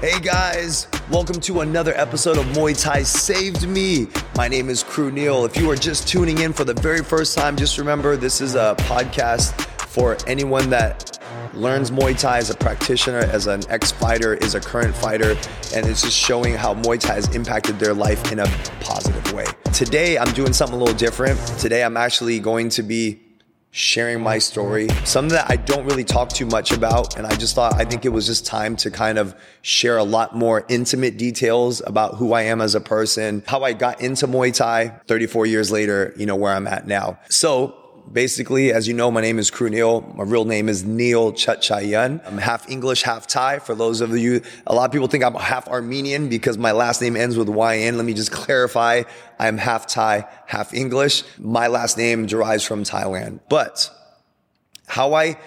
Hey guys, welcome to another episode of Muay Thai Saved Me. My name is Kru Neil. If you are just tuning in for the very first time, just remember this is a podcast for anyone that learns Muay Thai as a practitioner, as an ex fighter, is a current fighter, and it's just showing how Muay Thai has impacted their life in a positive way. Today, I'm doing something a little different. Today, I'm actually going to be sharing my story, something that I don't really talk too much about. And I just thought, I think it was just time to kind of share a lot more intimate details about who I am as a person, how I got into Muay Thai 34 years later, you know, where I'm at now. So basically, as you know, my name is Kru Neil. My real name is Neil Chatchayan. I'm half English, half Thai. For those of you, a lot of people think I'm half Armenian because my last name ends with YN. Let me just clarify. I'm half Thai, half English. My last name derives from Thailand. But how I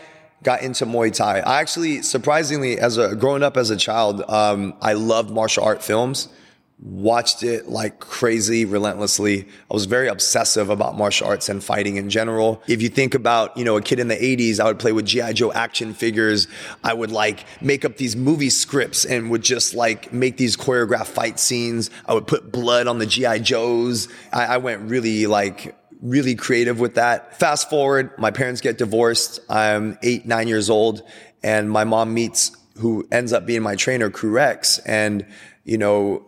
got into Muay Thai, I actually, surprisingly, as a growing up as a child, um, I loved martial art films watched it like crazy relentlessly. I was very obsessive about martial arts and fighting in general. If you think about, you know, a kid in the 80s, I would play with G.I. Joe action figures. I would like make up these movie scripts and would just like make these choreographed fight scenes. I would put blood on the G.I. Joes. I, I went really like really creative with that. Fast forward, my parents get divorced. I'm eight, nine years old and my mom meets who ends up being my trainer, Kru Rex. And, you know,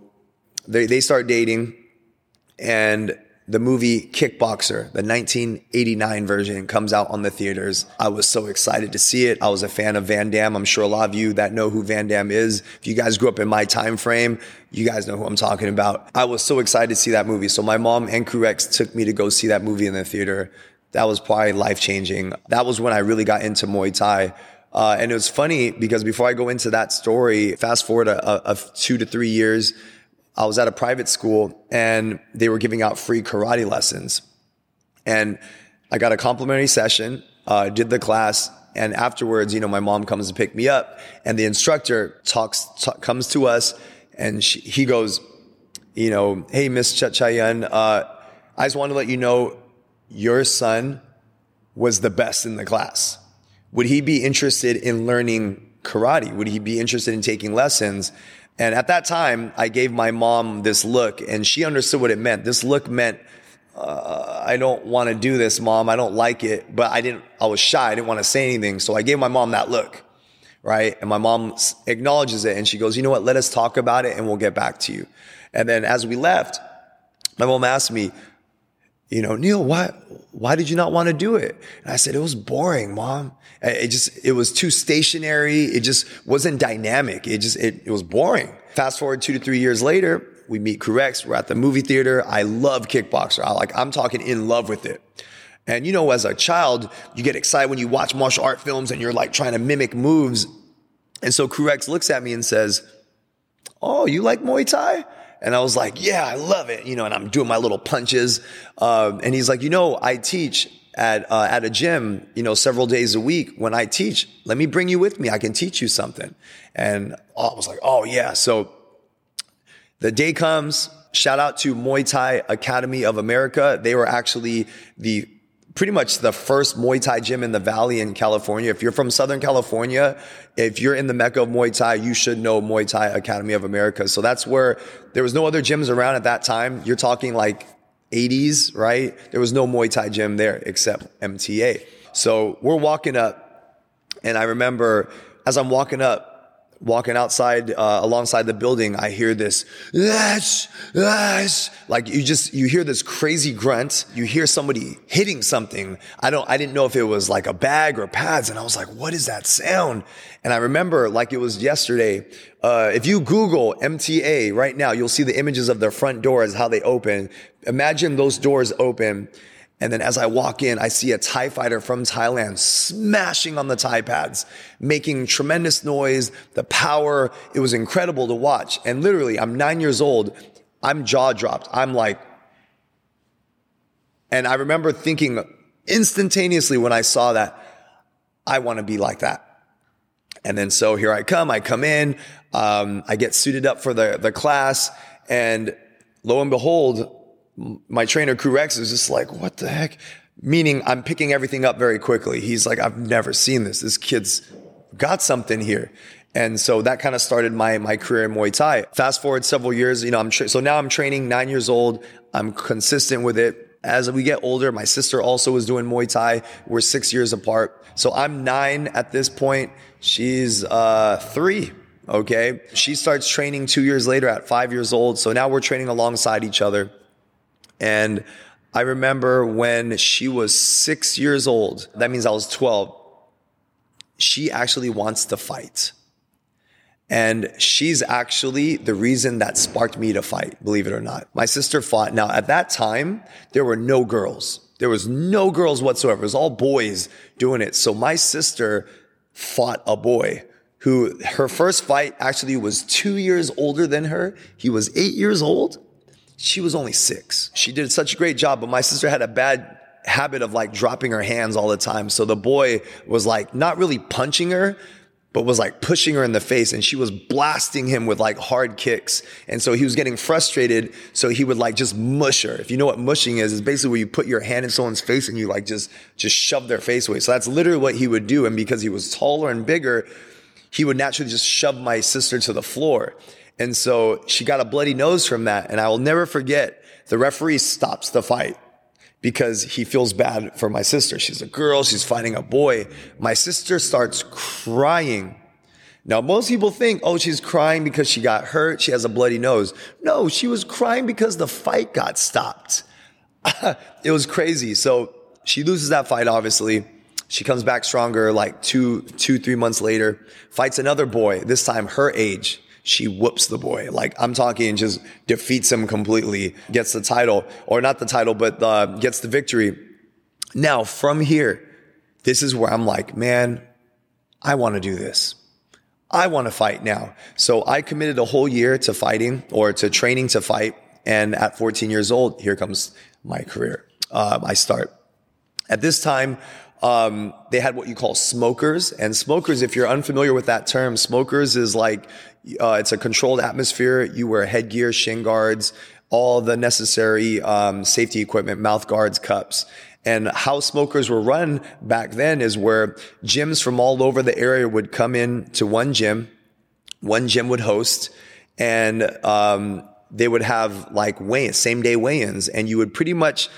they, they start dating and the movie Kickboxer, the 1989 version comes out on the theaters. I was so excited to see it. I was a fan of Van Damme. I'm sure a lot of you that know who Van Damme is. If you guys grew up in my time frame, you guys know who I'm talking about. I was so excited to see that movie. So my mom and Kru Rex took me to go see that movie in the theater. That was probably life changing. That was when I really got into Muay Thai. Uh, and it was funny because before I go into that story, fast forward a, a, a two to three years, I was at a private school and they were giving out free karate lessons. And I got a complimentary session, uh, did the class, and afterwards, you know, my mom comes to pick me up, and the instructor talks, t- comes to us, and she, he goes, you know, hey, Miss Chachayan, uh, I just want to let you know your son was the best in the class. Would he be interested in learning karate? Would he be interested in taking lessons? And at that time, I gave my mom this look and she understood what it meant. This look meant, uh, I don't want to do this, mom. I don't like it. But I didn't, I was shy. I didn't want to say anything. So I gave my mom that look. Right. And my mom acknowledges it and she goes, you know what? Let us talk about it and we'll get back to you. And then as we left, my mom asked me, you know, Neil, why, why did you not want to do it? And I said, it was boring, mom. It just, it was too stationary. It just wasn't dynamic. It just, it, it was boring. Fast forward two to three years later, we meet Kru Rex. We're at the movie theater. I love Kickboxer. I like, I'm talking in love with it. And you know, as a child, you get excited when you watch martial art films and you're like trying to mimic moves. And so Kru Rex looks at me and says, Oh, you like Muay Thai? And I was like, yeah, I love it. You know, and I'm doing my little punches. Um, and he's like, you know, I teach at, uh, at a gym, you know, several days a week. When I teach, let me bring you with me. I can teach you something. And I was like, oh yeah. So the day comes. Shout out to Muay Thai Academy of America. They were actually the pretty much the first Muay Thai gym in the Valley in California. If you're from Southern California, if you're in the Mecca of Muay Thai, you should know Muay Thai Academy of America. So that's where there was no other gyms around at that time. You're talking like 80s, right? There was no Muay Thai gym there except MTA. So we're walking up and I remember as I'm walking up, walking outside uh, alongside the building i hear this yes, yes. like you just you hear this crazy grunt. You hear somebody hitting something. I don't i didn't know if it was like a bag or pads and i was like what is that sound? And i remember like it was yesterday uh, if you google mta right now you'll see the images of their front doors how they open. Imagine those doors open and then as I walk in, I see a Thai fighter from Thailand smashing on the Thai pads, making tremendous noise, the power. It was incredible to watch. And literally, I'm nine years old. I'm jaw dropped. I'm like, and I remember thinking instantaneously when I saw that, I want to be like that. And then so here I come. I come in. Um, I get suited up for the, the class. And lo and behold, my trainer Kru Rex is just like, what the heck? Meaning I'm picking everything up very quickly. He's like, I've never seen this. This kid's got something here. And so that kind of started my my career in Muay Thai. Fast forward several years, you know, I'm tra- so now I'm training nine years old. I'm consistent with it. As we get older, my sister also was doing Muay Thai. We're six years apart. So I'm nine at this point. She's uh, three. Okay. She starts training two years later at five years old. So now we're training alongside each other. And I remember when she was six years old, that means I was 12. She actually wants to fight. And she's actually the reason that sparked me to fight, believe it or not. My sister fought. Now, at that time, there were no girls. There was no girls whatsoever. It was all boys doing it. So my sister fought a boy who her first fight actually was two years older than her. He was eight years old. She was only six. She did such a great job, but my sister had a bad habit of like dropping her hands all the time. So the boy was like not really punching her, but was like pushing her in the face and she was blasting him with like hard kicks. And so he was getting frustrated. So he would like just mush her. If you know what mushing is, is basically where you put your hand in someone's face and you like just, just shove their face away. So that's literally what he would do. And because he was taller and bigger, he would naturally just shove my sister to the floor. And so she got a bloody nose from that. And I will never forget the referee stops the fight because he feels bad for my sister. She's a girl. She's fighting a boy. My sister starts crying. Now, most people think, oh, she's crying because she got hurt. She has a bloody nose. No, she was crying because the fight got stopped. it was crazy. So she loses that fight, obviously. She comes back stronger like two, two, three months later, fights another boy, this time her age she whoops the boy. Like I'm talking, just defeats him completely, gets the title, or not the title, but uh, gets the victory. Now from here, this is where I'm like, man, I want to do this. I want to fight now. So I committed a whole year to fighting or to training to fight. And at 14 years old, here comes my career. Um, I start. At this time, um, they had what you call smokers. And smokers, if you're unfamiliar with that term, smokers is like uh, it's a controlled atmosphere. You wear headgear, shin guards, all the necessary um, safety equipment, mouth guards, cups. And how smokers were run back then is where gyms from all over the area would come in to one gym. One gym would host and, um, they would have like weigh same day weigh-ins and you would pretty much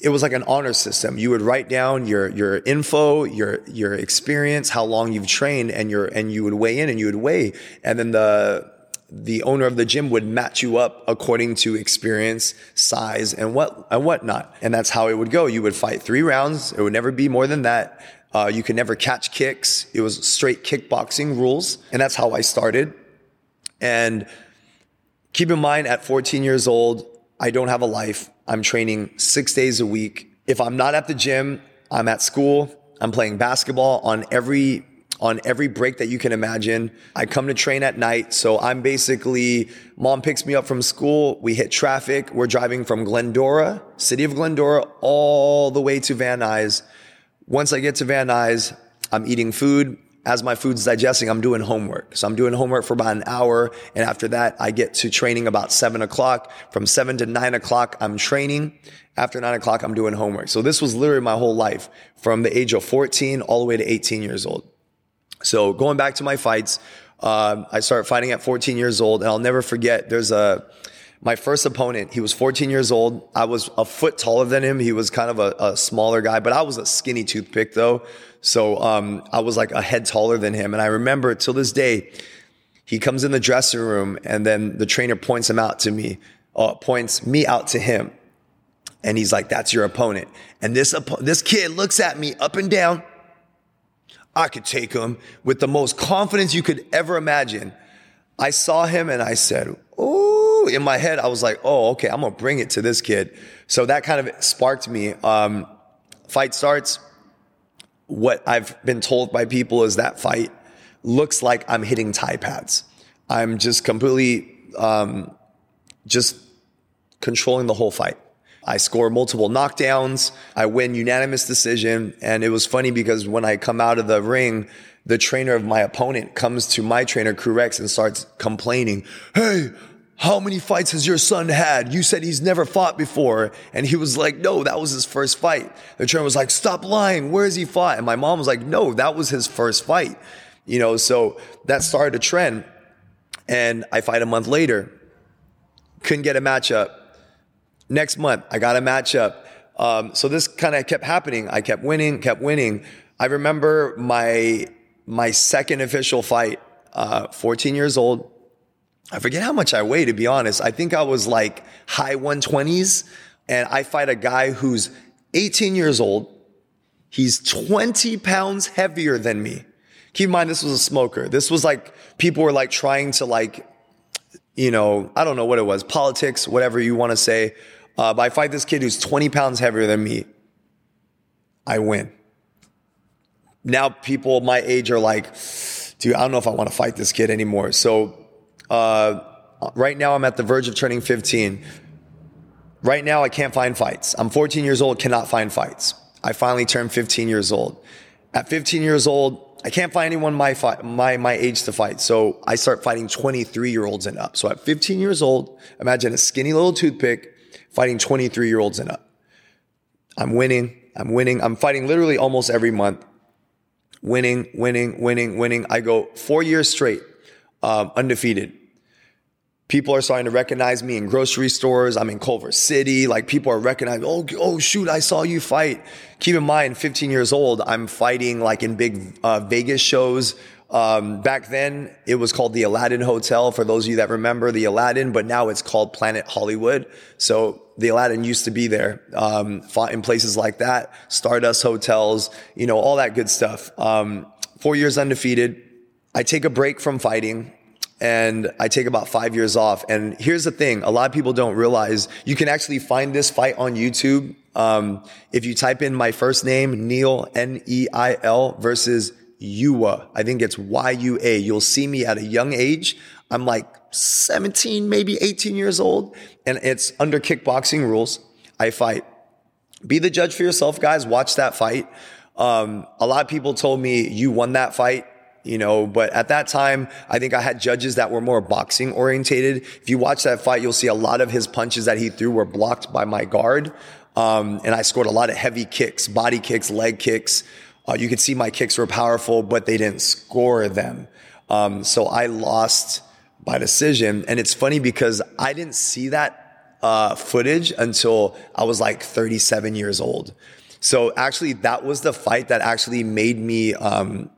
it was like an honor system. You would write down your your info, your your experience, how long you've trained, and your and you would weigh in and you would weigh, and then the the owner of the gym would match you up according to experience, size, and what and whatnot. And that's how it would go. You would fight three rounds. It would never be more than that. Uh, you could never catch kicks. It was straight kickboxing rules, and that's how I started. And keep in mind, at 14 years old, I don't have a life. I'm training six days a week. If I'm not at the gym, I'm at school. I'm playing basketball on every on every break that you can imagine. I come to train at night. So I'm basically, mom picks me up from school. We hit traffic. We're driving from Glendora, city of Glendora, all the way to Van Nuys. Once I get to Van Nuys, I'm eating food as my food's digesting, I'm doing homework. So I'm doing homework for about an hour. And after that, I get to training about seven o'clock. From seven to nine o'clock, I'm training. After nine o'clock, I'm doing homework. So this was literally my whole life from the age of 14 all the way to 18 years old. So going back to my fights, uh, I started fighting at 14 years old and I'll never forget there's a, my first opponent, he was 14 years old. I was a foot taller than him. He was kind of a, a smaller guy, but I was a skinny toothpick though. So, um, I was like a head taller than him. And I remember till this day, he comes in the dressing room and then the trainer points him out to me, uh, points me out to him. And he's like, that's your opponent. And this, this kid looks at me up and down. I could take him with the most confidence you could ever imagine. I saw him and I said, Oh, in my head, I was like, Oh, okay, I'm to bring it to this kid. So that kind of sparked me. Um, fight starts what I've been told by people is that fight looks like I'm hitting Thai pads. I'm just completely, um, just controlling the whole fight. I score multiple knockdowns. I win unanimous decision. And it was funny because when I come out of the ring, the trainer of my opponent comes to my trainer, Kru Rex, and starts complaining. Hey, how many fights has your son had? You said he's never fought before. And he was like, no, that was his first fight. The trainer was like, stop lying. Where has he fought? And my mom was like, no, that was his first fight. You know, so that started a trend. And I fight a month later. Couldn't get a matchup. Next month, I got a matchup. Um, so this kind of kept happening. I kept winning, kept winning. I remember my my second official fight, uh, 14 years old. I forget how much I weigh, to be honest. I think I was like high 120s, and I fight a guy who's 18 years old. He's 20 pounds heavier than me. Keep in mind, this was a smoker. This was like people were like trying to like, you know, I don't know what it was, politics, whatever you want to say. Uh, but I fight this kid who's 20 pounds heavier than me. I win. Now people my age are like, dude, I don't know if I want to fight this kid anymore. So, uh, right now I'm at the verge of turning 15. Right now I can't find fights. I'm 14 years old, cannot find fights. I finally turned 15 years old. At 15 years old, I can't find anyone my, my, my age to fight. So I start fighting 23 year olds and up. So at 15 years old, imagine a skinny little toothpick fighting 23 year olds and up. I'm winning. I'm winning. I'm fighting literally almost every month. Winning, winning, winning, winning. I go four years straight, um, undefeated. People are starting to recognize me in grocery stores. I'm in Culver City. Like people are recognizing, oh, oh, shoot, I saw you fight. Keep in mind, 15 years old, I'm fighting like in big uh, Vegas shows. Um, back then, it was called the Aladdin Hotel. For those of you that remember the Aladdin, but now it's called Planet Hollywood. So the Aladdin used to be there, um, fought in places like that, Stardust hotels, you know, all that good stuff. Um, four years undefeated. I take a break from fighting and I take about five years off. And here's the thing. A lot of people don't realize you can actually find this fight on YouTube. Um, if you type in my first name, Neil, N-E-I-L versus Yua. I think it's Y-U-A. You'll see me at a young age. I'm like 17, maybe 18 years old. And it's under kickboxing rules. I fight. Be the judge for yourself, guys. Watch that fight. Um, a lot of people told me you won that fight you know, but at that time, I think I had judges that were more boxing orientated. If you watch that fight, you'll see a lot of his punches that he threw were blocked by my guard. Um, and I scored a lot of heavy kicks, body kicks, leg kicks. Uh, you could see my kicks were powerful, but they didn't score them. Um, so I lost by decision. And it's funny because I didn't see that uh, footage until I was like 37 years old. So actually, that was the fight that actually made me um,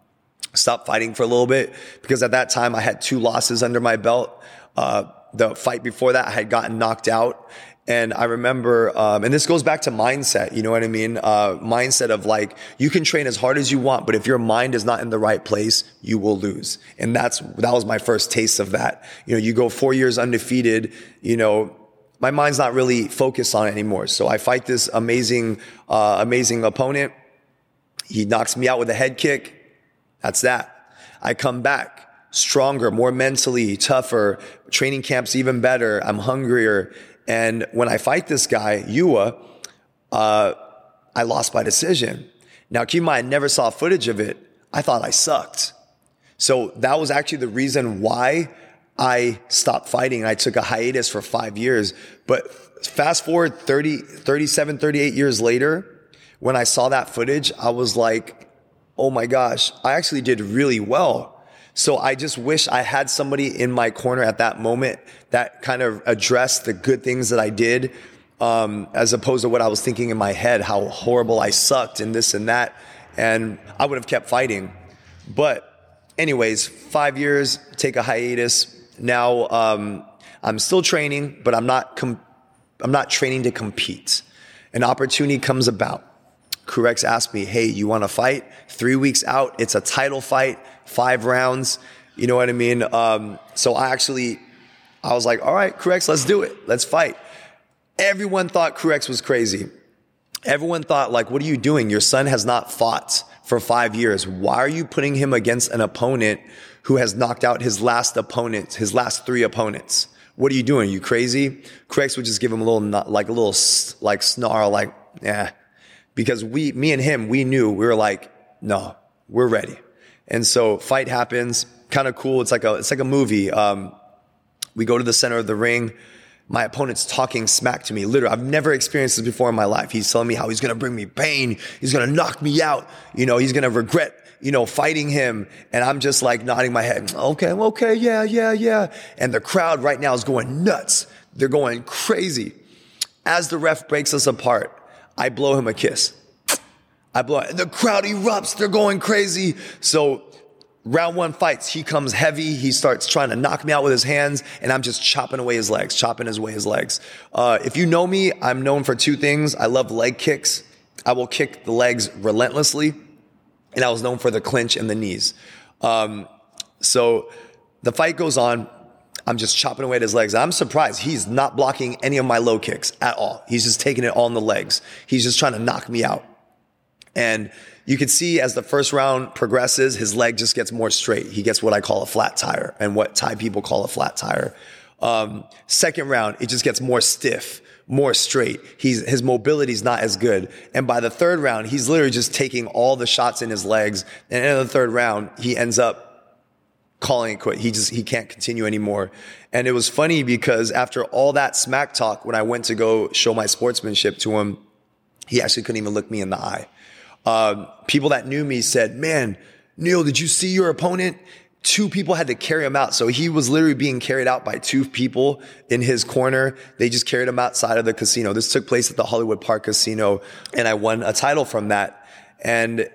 stopped fighting for a little bit because at that time I had two losses under my belt. Uh, the fight before that I had gotten knocked out. And I remember, um, and this goes back to mindset, you know what I mean? Uh, mindset of like, you can train as hard as you want, but if your mind is not in the right place, you will lose. And that's, that was my first taste of that. You know, you go four years undefeated, you know, my mind's not really focused on it anymore. So I fight this amazing, uh, amazing opponent. He knocks me out with a head kick. That's that. I come back stronger, more mentally, tougher. Training camp's even better. I'm hungrier. And when I fight this guy, Yua, uh, I lost by decision. Now, keep in mind, I never saw footage of it. I thought I sucked. So that was actually the reason why I stopped fighting. I took a hiatus for five years. But fast forward 30, 37, 38 years later, when I saw that footage, I was like, oh my gosh, I actually did really well. So I just wish I had somebody in my corner at that moment that kind of addressed the good things that I did, um, as opposed to what I was thinking in my head, how horrible I sucked and this and that. And I would have kept fighting. But anyways, five years, take a hiatus. Now, um, I'm still training, but I'm not, com- I'm not training to compete. An opportunity comes about. Kru Rex asked me, Hey, you want to fight? Three weeks out, it's a title fight, five rounds. You know what I mean? Um, so I actually, I was like, all right, Kru Rex, let's do it. Let's fight. Everyone thought Kru Rex was crazy. Everyone thought, like, what are you doing? Your son has not fought for five years. Why are you putting him against an opponent who has knocked out his last opponent, his last three opponents? What are you doing? Are you crazy? Kru Rex would just give him a little, like a little, like snarl, like, yeah, because we, me and him, we knew we were like, no, we're ready. And so fight happens, kind of cool. It's like a, it's like a movie. Um, we go to the center of the ring. my opponent's talking smack to me. Literally, I've never experienced this before in my life. He's telling me how he's going to bring me pain. He's going to knock me out. You know, he's going to regret, you know, fighting him. And I'm just like nodding my head. Okay, okay, yeah, yeah, yeah. And the crowd right now is going nuts. They're going crazy. As the ref breaks us apart, I blow him a kiss. I blow. The crowd erupts. They're going crazy. So round one fights, he comes heavy. He starts trying to knock me out with his hands, and I'm just chopping away his legs, chopping away his legs. Uh, if you know me, I'm known for two things. I love leg kicks. I will kick the legs relentlessly, and I was known for the clinch and the knees. Um, so the fight goes on. I'm just chopping away at his legs. I'm surprised he's not blocking any of my low kicks at all. He's just taking it on the legs. He's just trying to knock me out. And you can see as the first round progresses, his leg just gets more straight. He gets what I call a flat tire and what Thai people call a flat tire. Um, second round, it just gets more stiff, more straight. He's, his mobility is not as good. And by the third round, he's literally just taking all the shots in his legs. And in the third round, he ends up calling it quit. He just, he can't continue anymore. And it was funny because after all that smack talk, when I went to go show my sportsmanship to him, he actually couldn't even look me in the eye. Um, people that knew me said, man, Neil, did you see your opponent? Two people had to carry him out. So he was literally being carried out by two people in his corner. They just carried him outside of the casino. This took place at the Hollywood Park Casino and I won a title from that. And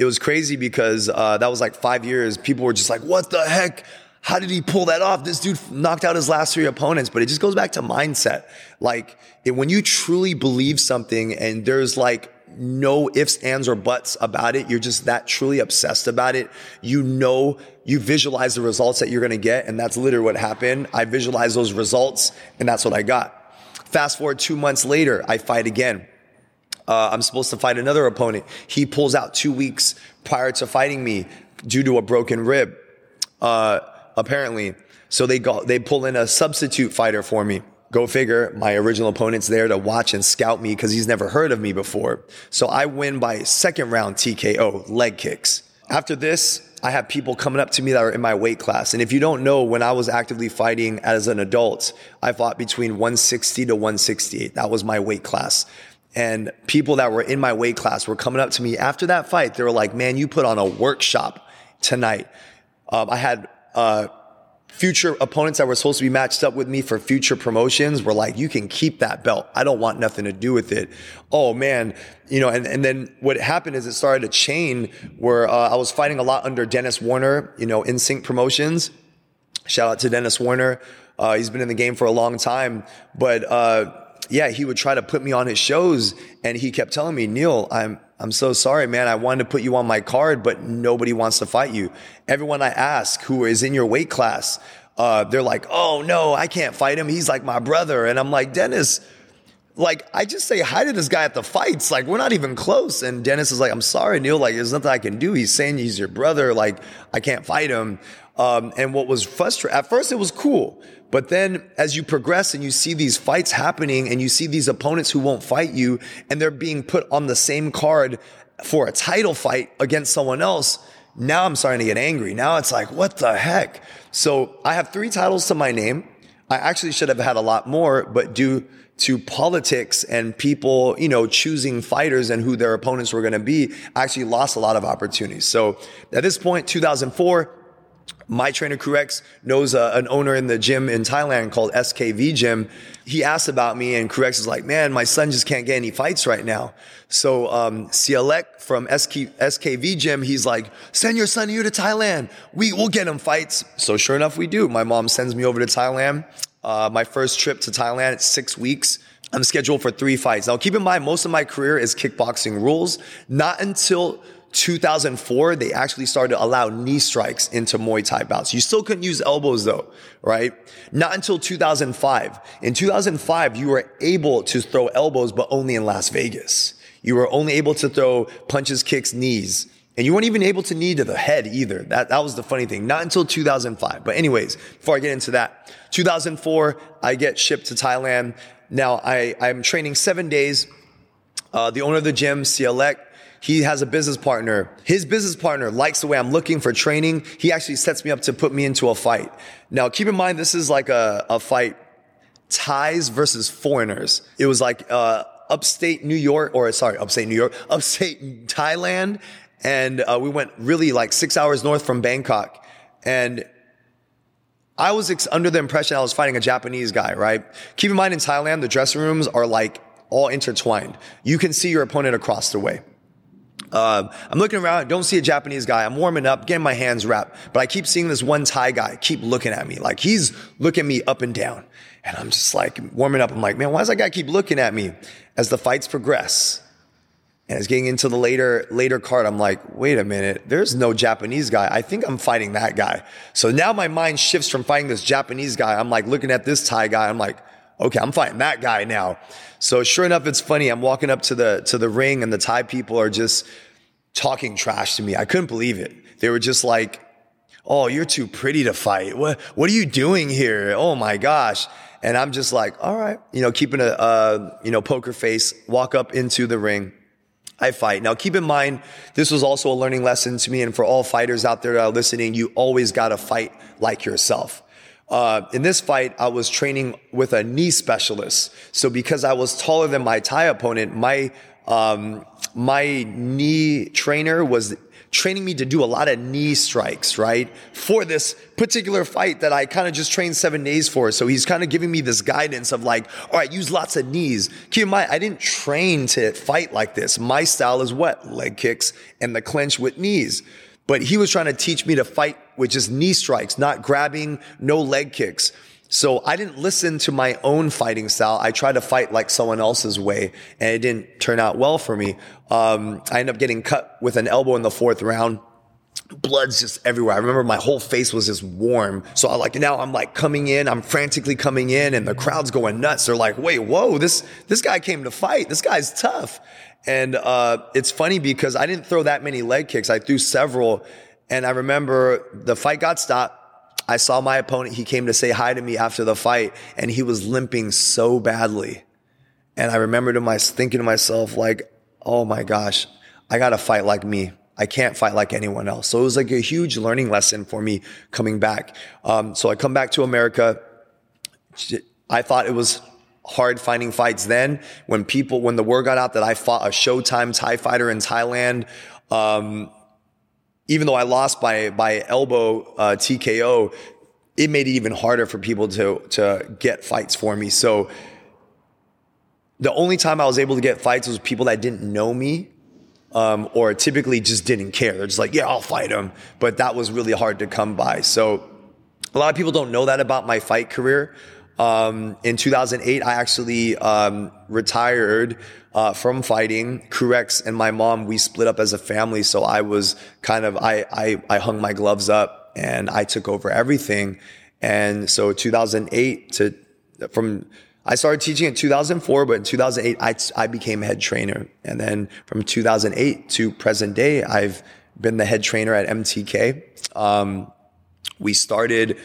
it was crazy because, uh, that was like five years. People were just like, what the heck? How did he pull that off? This dude knocked out his last three opponents, but it just goes back to mindset. Like it, when you truly believe something and there's like no ifs, ands, or buts about it. You're just that truly obsessed about it. You know, you visualize the results that you're going to get. And that's literally what happened. I visualized those results and that's what I got. Fast forward two months later, I fight again. Uh, I'm supposed to fight another opponent. He pulls out two weeks prior to fighting me due to a broken rib, uh, apparently. So they got, they pull in a substitute fighter for me. Go figure, my original opponent's there to watch and scout me because he's never heard of me before. So I win by second round TKO, leg kicks. After this, I have people coming up to me that are in my weight class. And if you don't know, when I was actively fighting as an adult, I fought between 160 to 168. That was my weight class. And people that were in my weight class were coming up to me after that fight. They were like, man, you put on a workshop tonight. Um, I had, uh, future opponents that were supposed to be matched up with me for future promotions were like, you can keep that belt. I don't want nothing to do with it. Oh man. You know, and, and then what happened is it started a chain where uh, I was fighting a lot under Dennis Warner, you know, Instinct Promotions. Shout out to Dennis Warner. Uh, he's been in the game for a long time, but, uh, yeah, he would try to put me on his shows and he kept telling me, Neil, I'm, I'm so sorry, man. I wanted to put you on my card, but nobody wants to fight you. Everyone I ask who is in your weight class, uh, they're like, oh no, I can't fight him. He's like my brother. And I'm like, Dennis, like, I just say hi to this guy at the fights. Like, we're not even close. And Dennis is like, I'm sorry, Neil. Like, there's nothing I can do. He's saying he's your brother. Like, I can't fight him. Um, and what was frustrating, at first it was cool. But then as you progress and you see these fights happening and you see these opponents who won't fight you and they're being put on the same card for a title fight against someone else, now I'm starting to get angry. Now it's like, what the heck? So I have three titles to my name. I actually should have had a lot more, but due to politics and people, you know, choosing fighters and who their opponents were going to be, I actually lost a lot of opportunities. So at this point, 2004, my trainer Kru Rex knows uh, an owner in the gym in Thailand called SKV Gym. He asked about me and Kru Rex is like, man, my son just can't get any fights right now. So, um, from SK, SKV Gym, he's like, send your son here to Thailand. We will get him fights. So sure enough, we do. My mom sends me over to Thailand. Uh, my first trip to Thailand, it's six weeks. I'm scheduled for three fights. Now keep in mind, most of my career is kickboxing rules. Not until 2004, they actually started to allow knee strikes into Muay Thai bouts. You still couldn't use elbows though, right? Not until 2005. In 2005, you were able to throw elbows, but only in Las Vegas. You were only able to throw punches, kicks, knees. And you weren't even able to knee to the head either. That, that was the funny thing. Not until 2005. But anyways, before I get into that, 2004, I get shipped to Thailand. Now I, I'm training seven days. Uh, the owner of the gym, Sialek, he has a business partner. His business partner likes the way I'm looking for training. He actually sets me up to put me into a fight. Now, keep in mind, this is like a, a fight Thais versus foreigners. It was like uh, upstate New York, or sorry, upstate New York, upstate Thailand, and uh, we went really like six hours north from Bangkok, and I was ex- under the impression I was fighting a Japanese guy, right? Keep in mind in Thailand, the dressing rooms are like all intertwined. You can see your opponent across the way. Um, I'm looking around, don't see a Japanese guy. I'm warming up, getting my hands wrapped, but I keep seeing this one Thai guy keep looking at me. Like he's looking me up and down. And I'm just like warming up. I'm like, man, why does that guy keep looking at me? As the fights progress and it's getting into the later, later card, I'm like, wait a minute, there's no Japanese guy. I think I'm fighting that guy. So now my mind shifts from fighting this Japanese guy. I'm like looking at this Thai guy. I'm like, okay, I'm fighting that guy now. So sure enough, it's funny. I'm walking up to the, to the ring and the Thai people are just talking trash to me. I couldn't believe it. They were just like, Oh, you're too pretty to fight. What, what are you doing here? Oh my gosh. And I'm just like, all right, you know, keeping a, uh, you know, poker face, walk up into the ring. I fight. Now keep in mind, this was also a learning lesson to me. And for all fighters out there that are listening, you always got to fight like yourself. Uh, in this fight, I was training with a knee specialist. So because I was taller than my Thai opponent, my, um, my knee trainer was training me to do a lot of knee strikes, right? For this particular fight that I kind of just trained seven days for. So he's kind of giving me this guidance of like, all right, use lots of knees. Keep in mind, I didn't train to fight like this. My style is what? Leg kicks and the clinch with knees. But he was trying to teach me to fight with just knee strikes, not grabbing, no leg kicks. So I didn't listen to my own fighting style. I tried to fight like someone else's way and it didn't turn out well for me. Um, I ended up getting cut with an elbow in the fourth round. Blood's just everywhere. I remember my whole face was just warm. So I like now I'm like coming in, I'm frantically coming in and the crowd's going nuts. They're like, wait, whoa, this, this guy came to fight. This guy's tough. And, uh, it's funny because I didn't throw that many leg kicks. I threw several. And I remember the fight got stopped. I saw my opponent. He came to say hi to me after the fight and he was limping so badly. And I remember to my, thinking to myself, like, oh my gosh, I got to fight like me. I can't fight like anyone else. So it was like a huge learning lesson for me coming back. Um, so I come back to America. I thought it was hard finding fights then when people, when the word got out that I fought a Showtime Thai fighter in Thailand, um, even though I lost by by elbow uh, TKO, it made it even harder for people to to get fights for me. So the only time I was able to get fights was people that didn't know me. Um, or typically just didn't care. They're just like, yeah, I'll fight him. But that was really hard to come by. So a lot of people don't know that about my fight career. Um, in 2008, I actually um, retired uh, from fighting. Kru Rex and my mom, we split up as a family. So I was kind of, I, I, I hung my gloves up and I took over everything. And so 2008 to, from, I started teaching in 2004, but in 2008, I, I became head trainer. And then from 2008 to present day, I've been the head trainer at MTK. Um, we started,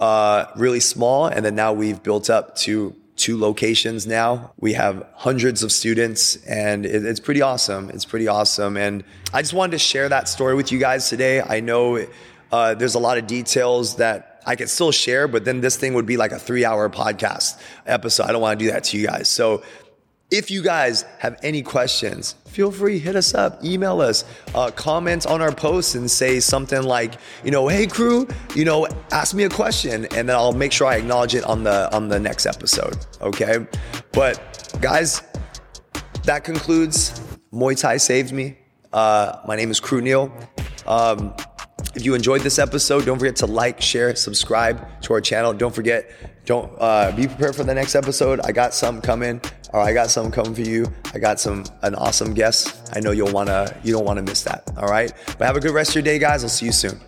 uh, really small. And then now we've built up to two locations now. We have hundreds of students and it, it's pretty awesome. It's pretty awesome. And I just wanted to share that story with you guys today. I know, uh, there's a lot of details that I could still share, but then this thing would be like a three hour podcast episode. I don't want to do that to you guys. So if you guys have any questions, feel free, hit us up, email us, uh, comment on our posts and say something like, you know, hey Kru, you know, ask me a question and then I'll make sure I acknowledge it on the on the next episode. Okay. But guys, that concludes Muay Thai Saved Me. Uh, my name is Kru Neil. Um, if you enjoyed this episode, don't forget to like, share, subscribe to our channel. Don't forget, don't uh, be prepared for the next episode. I got some coming. All right, I got something coming for you. I got some an awesome guest. I know you'll wanna you don't wanna miss that. All right, but have a good rest of your day, guys. I'll see you soon.